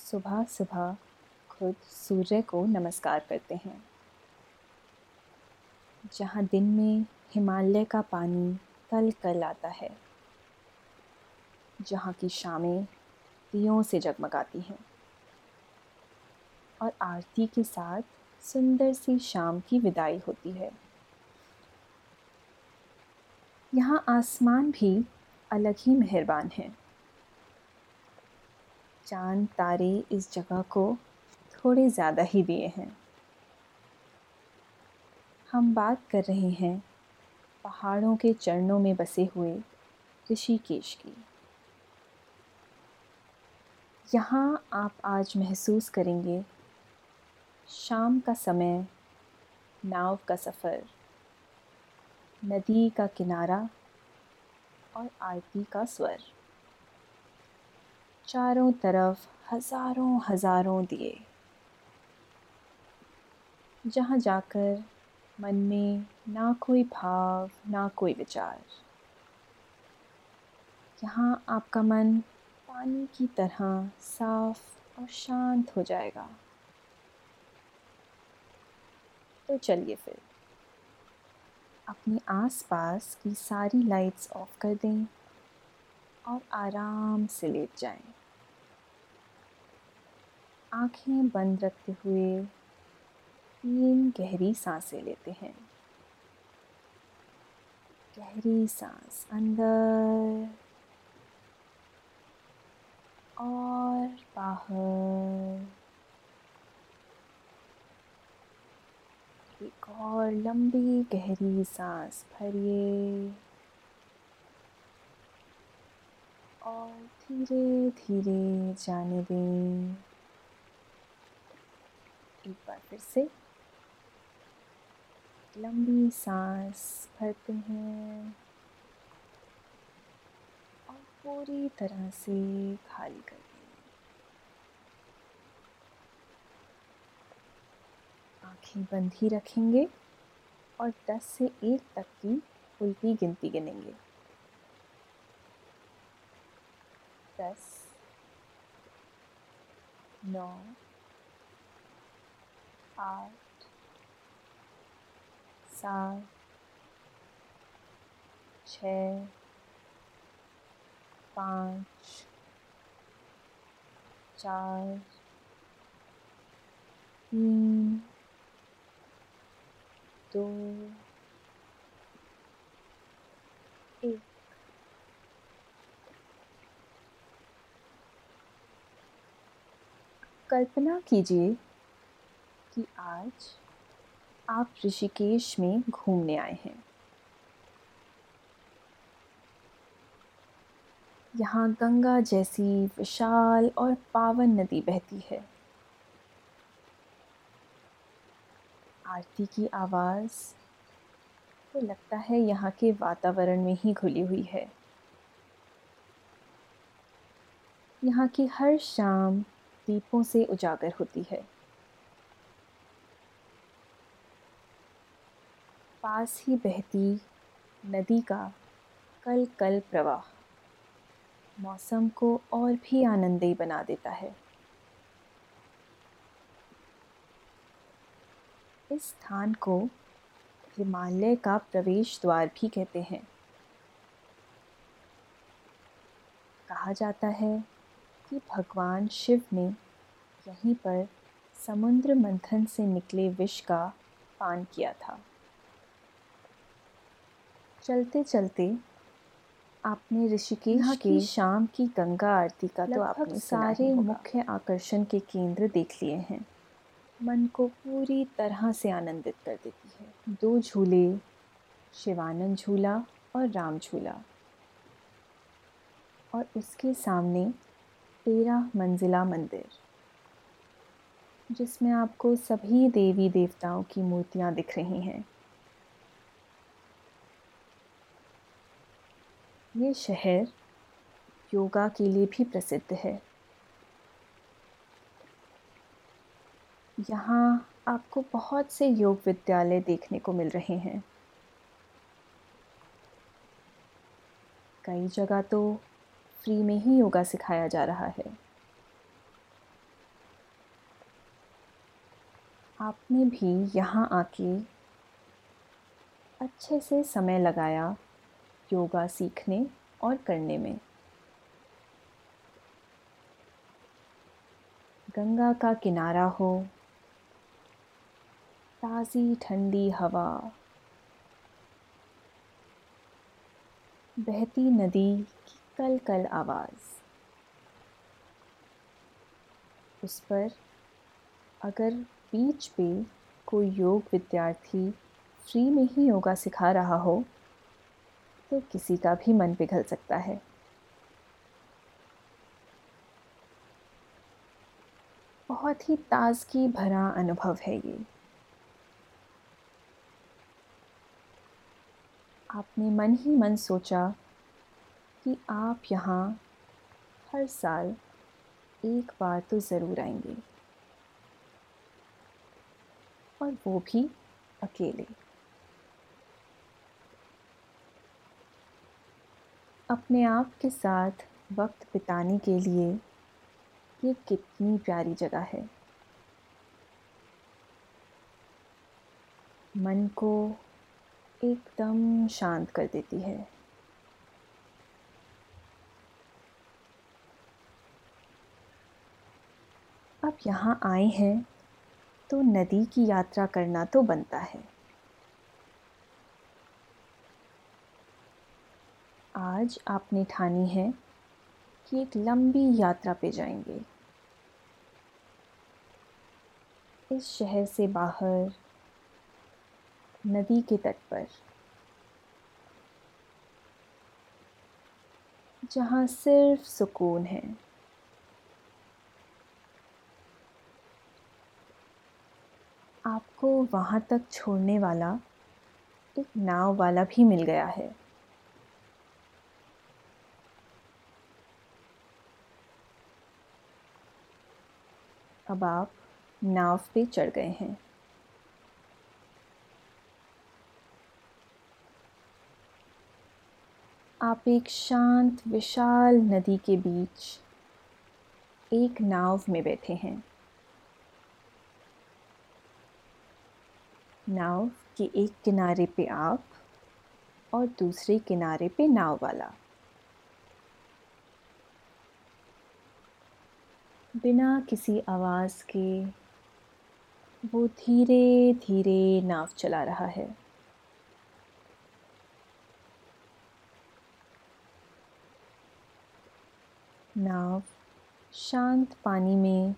सुबह सुबह खुद सूर्य को नमस्कार करते हैं। जहाँ दिन में हिमालय का पानी कल कल आता है, जहाँ की शामें दियों से जगमगाती हैं। और आरती के साथ सुंदर सी शाम की विदाई होती है। यहाँ आसमान भी अलग ही मेहरबान है। चाँद तारे इस जगह को थोड़े ज़्यादा ही दिए हैं। हम बात कर रहे हैं पहाड़ों के चरणों में बसे हुए ऋषिकेश की। यहाँ आप आज महसूस करेंगे शाम का समय, नाव का सफ़र, नदी का किनारा और आरती का स्वर। चारों तरफ़ हज़ारों हज़ारों दिए। जहाँ जाकर मन में ना कोई भाव, ना कोई विचार। यहाँ आपका मन पानी की तरह साफ़ और शांत हो जाएगा। तो चलिए फिर। अपने आसपास की सारी लाइट्स ऑफ़ कर दें और आराम से लेट जाएँ। आँखें बंद रखते हुए तीन गहरी साँसें लेते हैं। गहरी सांस अंदर और बाहर। एक और लंबी गहरी सांस भरिए और धीरे धीरे जाने दें। एक बार फिर से लंबी सांस भरते हैं और पूरी तरह से खाली कर आँखें बंद ही रखेंगे और 10 से 1 तक की उल्टी गिनती गिनेंगे। दस, नौ आठ सात छ पाँच चार तीन दो कल्पना कीजिए कि आज आप ऋषिकेश में घूमने आए हैं। यहाँ गंगा जैसी विशाल और पावन नदी बहती है। आरती की आवाज़ तो लगता है यहाँ के वातावरण में ही घुली हुई है। यहाँ की हर शाम दीपों से उजागर होती है। पास ही बहती नदी का कल कल प्रवाह। मौसम को और भी आनंदी बना देता है। इस स्थान को हिमालय का प्रवेश द्वार भी कहते हैं। कहा जाता है कि भगवान शिव ने यहीं पर समुद्र मंथन से निकले विष का पान किया था। चलते चलते आपने ऋषिकेश की शाम की गंगा आरती का तो आपने सारे मुख्य आकर्षण के केंद्र देख लिए हैं। मन को पूरी तरह से आनंदित कर देती है। दो झूले शिवानंद झूला और राम झूला। और उसके सामने तेरह मंजिला मंदिर जिसमें आपको सभी देवी देवताओं की मूर्तियाँ दिख रही हैं। ये शहर योगा के लिए भी प्रसिद्ध है। यहाँ आपको बहुत से योग विद्यालय देखने को मिल रहे हैं। कई जगह तो फ्री में ही योगा सिखाया जा रहा है। आपने भी यहाँ आके अच्छे से समय लगाया योगा सीखने और करने में। गंगा का किनारा हो, ताज़ी ठंडी हवा, बहती नदी की कल कल आवाज़। उस पर अगर बीच पे कोई योग विद्यार्थी फ्री में ही योगा सिखा रहा हो तो किसी का भी मन पिघल सकता है। बहुत ही ताजगी भरा अनुभव है ये। आपने मन ही मन सोचा कि आप यहाँ हर साल एक बार तो ज़रूर आएँगे। और वो भी अकेले। अपने आप के साथ वक्त बिताने के लिए ये कितनी प्यारी जगह है। मन को एकदम शांत कर देती है। अब यहाँ आए हैं तो नदी की यात्रा करना तो बनता है। आज आपने ठानी है कि एक लंबी यात्रा पे जाएँगे। इस शहर से बाहर, नदी के तट पर, जहाँ सिर्फ़ सुकून है। आपको वहाँ तक छोड़ने वाला एक नाव वाला भी मिल गया है। अब आप नाव पे चढ़ गए हैं। आप एक शांत, विशाल नदी के बीच एक नाव में बैठे हैं। नाव के एक किनारे पे आप और दूसरे किनारे पे नाव वाला। बिना किसी आवाज़ के वो धीरे धीरे नाव चला रहा है। नाव शांत पानी में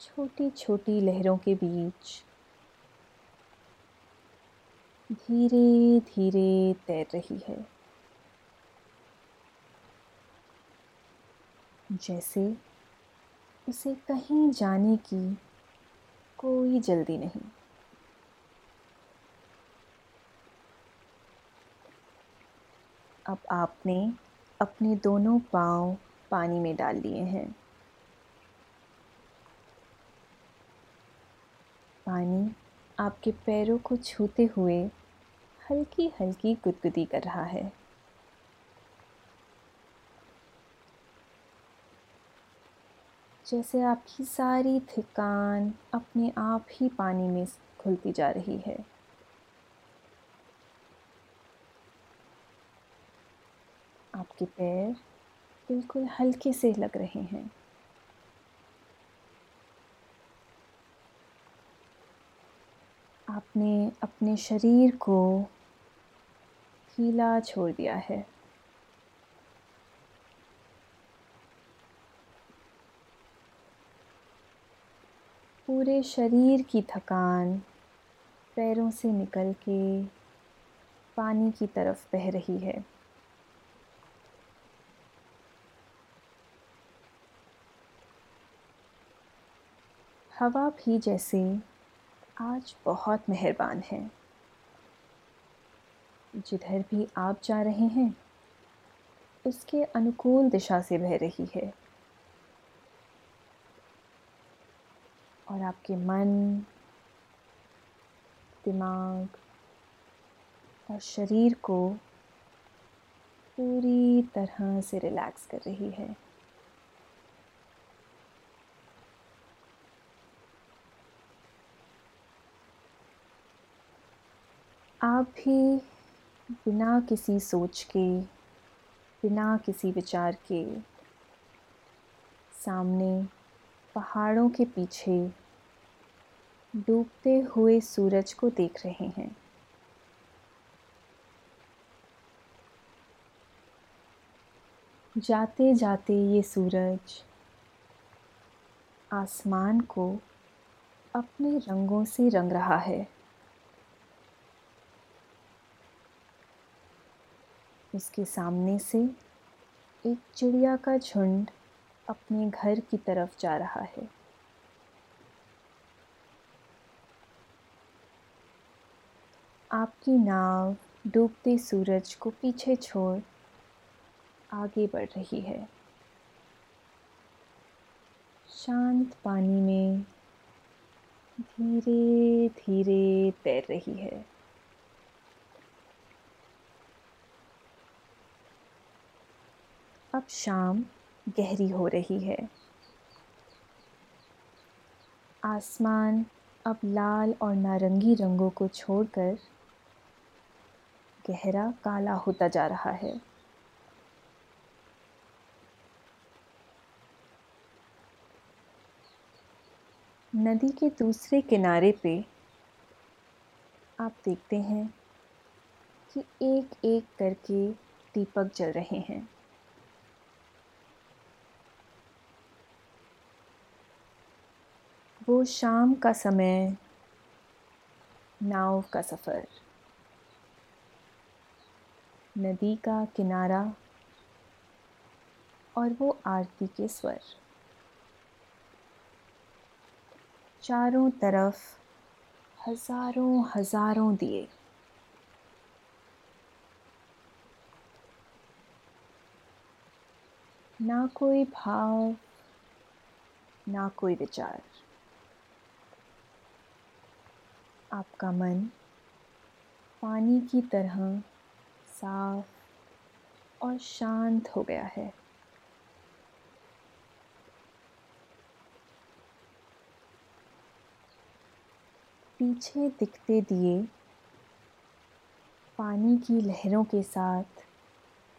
छोटी छोटी लहरों के बीच धीरे धीरे तैर रही है। जैसे उसे कहीं जाने की कोई जल्दी नहीं। अब आपने अपने दोनों पाँव पानी में डाल लिए हैं। पानी आपके पैरों को छूते हुए हल्की हल्की गुदगुदी कर रहा है। जैसे आपकी सारी थकान अपने आप ही पानी में घुलती जा रही है। आपके पैर बिल्कुल हल्के से लग रहे हैं। आपने अपने शरीर को ढीला छोड़ दिया है। पूरे शरीर की थकान पैरों से निकल के पानी की तरफ़ बह रही है। हवा भी जैसे आज बहुत मेहरबान है। जिधर भी आप जा रहे हैं, उसके अनुकूल दिशा से बह रही है। और आपके मन, दिमाग और शरीर को पूरी तरह से रिलैक्स कर रही है। आप भी बिना किसी सोच के, बिना किसी विचार के सामने पहाड़ों के पीछे डूबते हुए सूरज को देख रहे हैं। जाते जाते ये सूरज आसमान को अपने रंगों से रंग रहा है। उसके सामने से एक चिड़िया का झुंड अपने घर की तरफ़ जा रहा है। आपकी नाव डूबते सूरज को पीछे छोड़ आगे बढ़ रही है। शांत पानी में धीरे धीरे तैर रही है। अब शाम गहरी हो रही है। आसमान अब लाल और नारंगी रंगों को छोड़कर गहरा काला होता जा रहा है। नदी के दूसरे किनारे पे आप देखते हैं कि एक एक करके दीपक जल रहे हैं। वो शाम का समय, नाव का सफ़र। नदी का किनारा और वो आरती के स्वर। चारों तरफ़ हज़ारों हज़ारों दिए। ना कोई भाव, ना कोई विचार। आपका मन पानी की तरह साफ़ और शांत हो गया है। पीछे दिखते दिए पानी की लहरों के साथ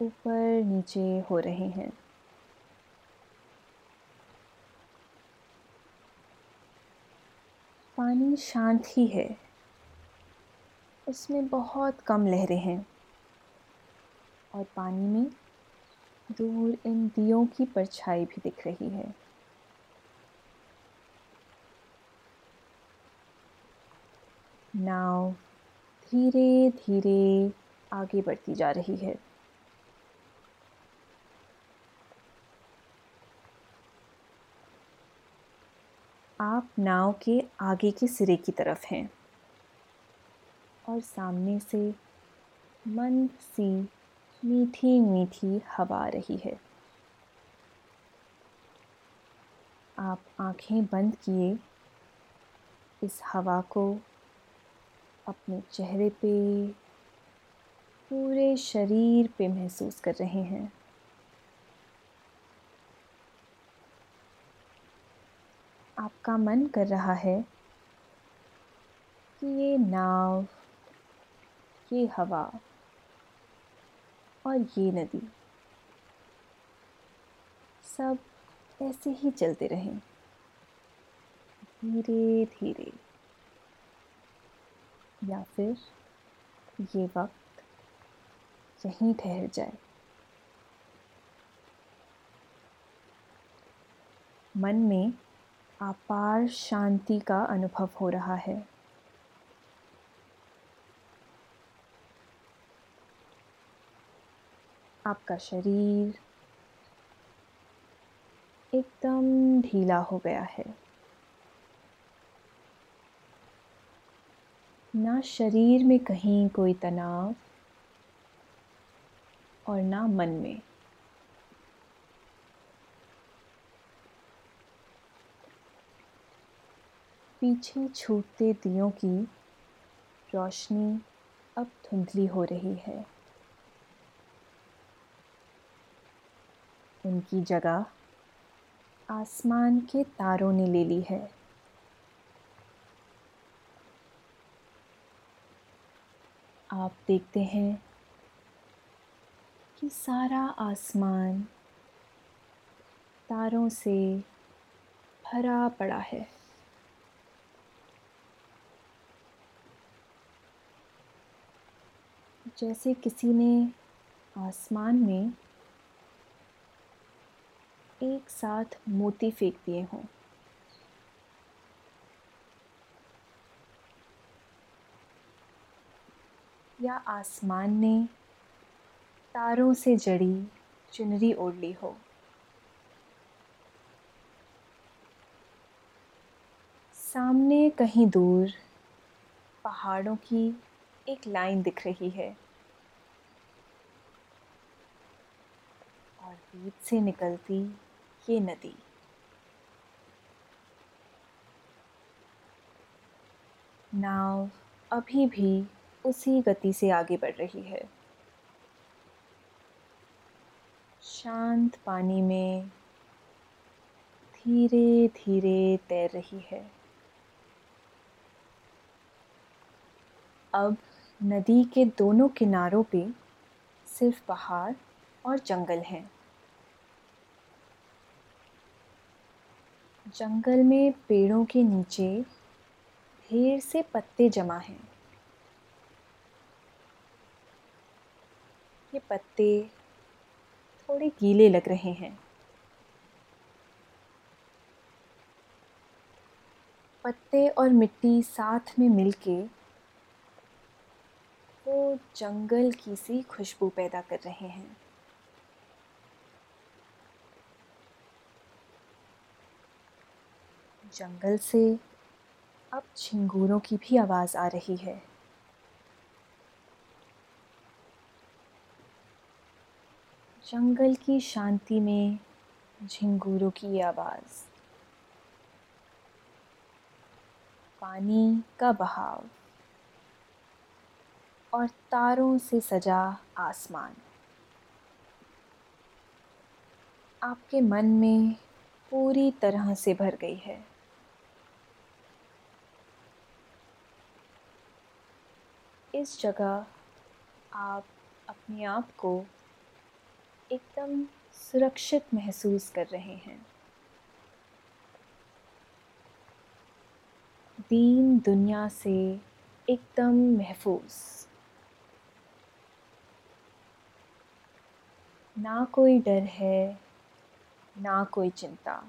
ऊपर नीचे हो रहे हैं। पानी शांत ही है। उसमें बहुत कम लहरें हैं। और पानी में दूर इन दियों की परछाई भी दिख रही है। नाव धीरे धीरे आगे बढ़ती जा रही है। आप नाव के आगे के सिरे की तरफ़ हैं। और सामने से मन सी मीठी मीठी हवा आ रही है। आप आँखें बंद किए इस हवा को अपने चेहरे पे, पूरे शरीर पे महसूस कर रहे हैं। आपका मन कर रहा है कि ये नाव, ये हवा और ये नदी सब ऐसे ही चलते रहें। धीरे धीरे या फिर ये वक्त यहीं ठहर जाए। मन में अपार शांति का अनुभव हो रहा है। आपका शरीर एकदम ढीला हो गया है। ना शरीर में कहीं कोई तनाव और ना मन में। पीछे छूटते दियों की रोशनी अब धुंधली हो रही है। उनकी जगह आसमान के तारों ने ले ली है। आप देखते हैं कि सारा आसमान तारों से भरा पड़ा है। जैसे किसी ने आसमान में एक साथ मोती फेंक दिए हों। या आसमान ने तारों से जड़ी चुनरी ओढ़ ली हो। सामने कहीं दूर पहाड़ों की एक लाइन दिख रही है। और बीच से निकलती ये नदी। नाव अभी भी उसी गति से आगे बढ़ रही है। शांत पानी में धीरे धीरे तैर रही है। अब नदी के दोनों किनारों पे सिर्फ़ पहाड़ और जंगल हैं। जंगल में पेड़ों के नीचे ढेर से पत्ते जमा हैं। ये पत्ते थोड़े गीले लग रहे हैं। पत्ते और मिट्टी साथ में मिलके वो जंगल की सी खुशबू पैदा कर रहे हैं। जंगल से अब झिंगूरों की भी आवाज़ आ रही है। जंगल की शांति में झिंगूरों की आवाज़। पानी का बहाव और तारों से सजा आसमान। आपके मन में पूरी तरह से भर गई है। इस जगह आप अपने आप को एकदम सुरक्षित महसूस कर रहे हैं। दीन दुनिया से एकदम महफूज। ना कोई डर है, ना कोई चिंता।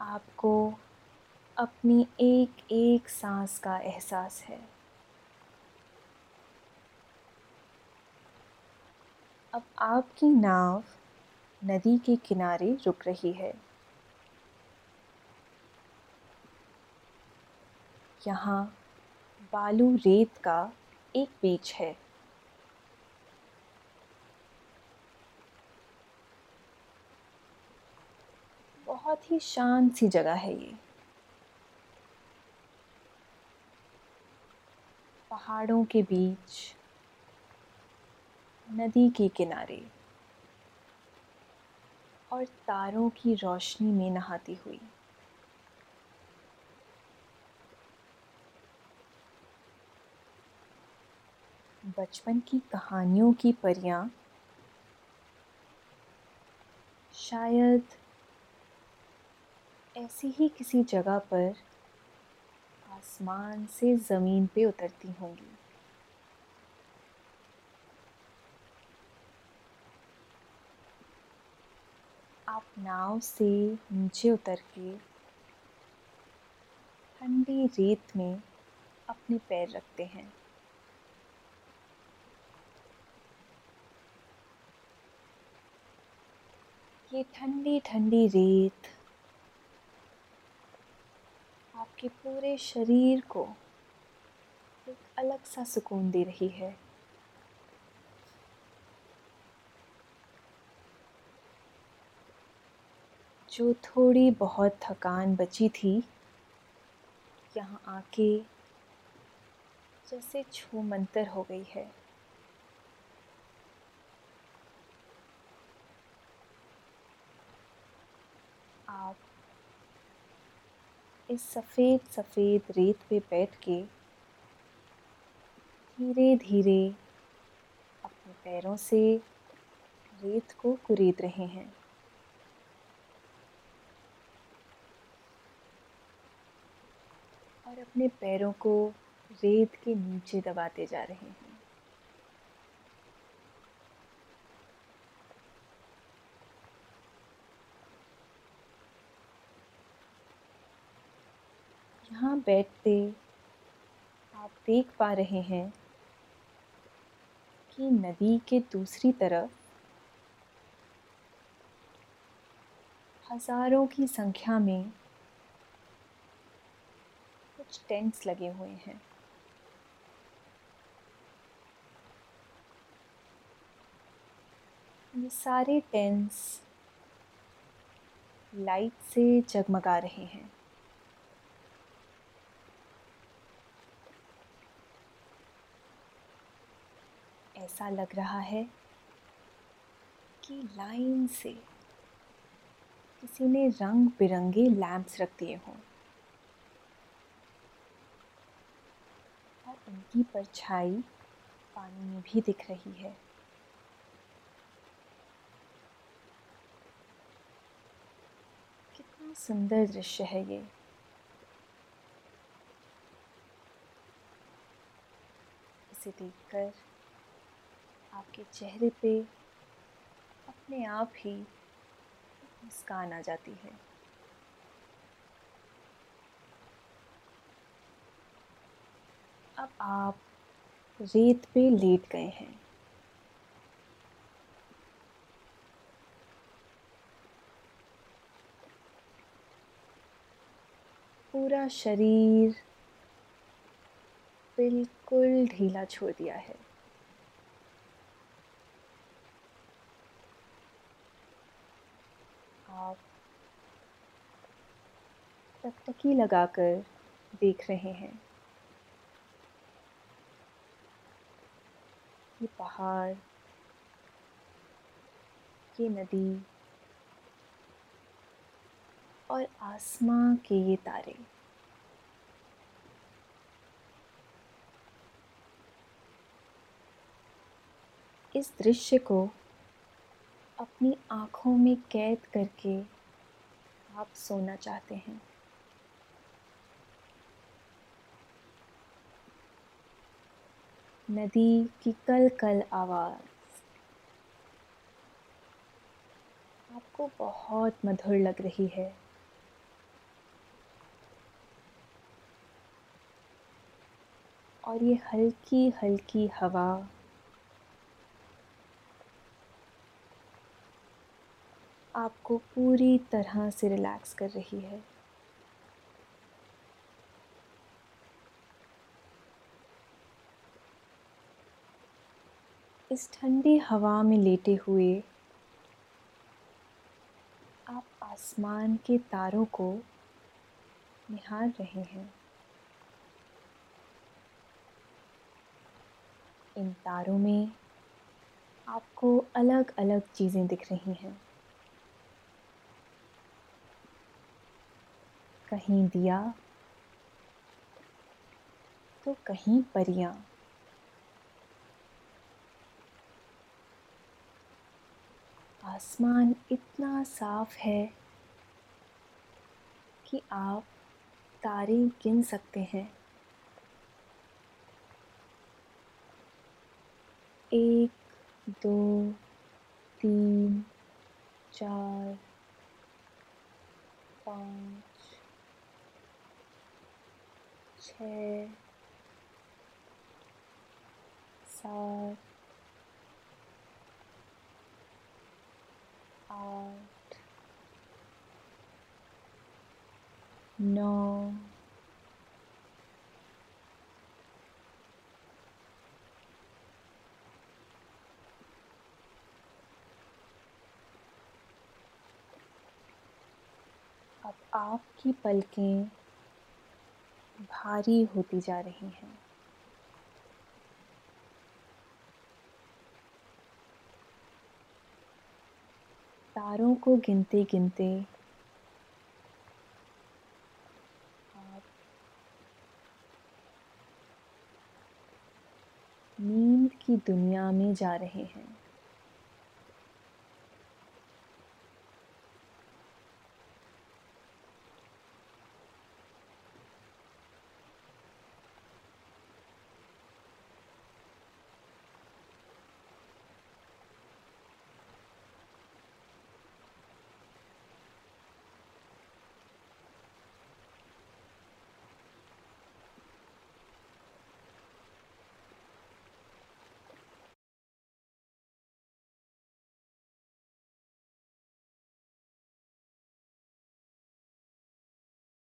आपको अपनी एक एक सांस का एहसास है। अब आपकी नाव नदी के किनारे रुक रही है। यहाँ बालू रेत का एक बीच है। बहुत ही शांत सी जगह है ये। पहाड़ों के बीच, नदी के किनारे और तारों की रोशनी में नहाती हुई। बचपन की कहानियों की परियाँ शायद ऐसी ही किसी जगह पर आसमान से ज़मीन पे उतरती होंगी। आप नाव से नीचे उतर के ठंडी रेत में अपने पैर रखते हैं। ये ठंडी ठंडी रेत आपके पूरे शरीर को एक अलग सा सुकून दे रही है। जो थोड़ी बहुत थकान बची थी, यहाँ आके जैसे छू मंतर हो गई है आप इस सफ़ेद सफ़ेद रेत पे बैठ के धीरे धीरे अपने पैरों से रेत को कुरेद रहे हैं। और अपने पैरों को रेत के नीचे दबाते जा रहे हैं यहाँ बैठते आप देख पा रहे हैं कि नदी के दूसरी तरफ़ हज़ारों की संख्या में कुछ टेंट्स लगे हुए हैं। ये सारे टेंट्स लाइट से जगमगा रहे हैं। ऐसा लग रहा है कि लाइन से किसी ने रंग बिरंगे लैंप्स रख दिए हों। और उनकी परछाई पानी में भी दिख रही है। कितना सुंदर दृश्य है ये। इसे देखकर आपके चेहरे पे अपने आप ही मुस्कान आ जाती है। अब आप रेत पे लेट गए हैं। पूरा शरीर बिल्कुल ढीला छोड़ दिया है। आप टकटकी लगाकर देख रहे हैं। ये पहाड़, ये नदी और आसमां के ये तारे। इस दृश्य को अपनी आँखों में कैद करके आप सोना चाहते हैं। नदी की कल कल आवाज़। आपको बहुत मधुर लग रही है। और ये हल्की हल्की हवा आपको पूरी तरह से रिलैक्स कर रही है। इस ठंडी हवा में लेटे हुए आप आसमान के तारों को निहार रहे हैं। इन तारों में आपको अलग अलग चीज़ें दिख रही हैं। कहीं दिया तो कहीं परियाँ। आसमान इतना साफ़ है कि आप तारे गिन सकते हैं। एक, दो, तीन, चार, पाँच छः सात आठ नौ अब आपकी पलकें भारी होती जा रही हैं। तारों को गिनते गिनते नींद की दुनिया में जा रहे हैं।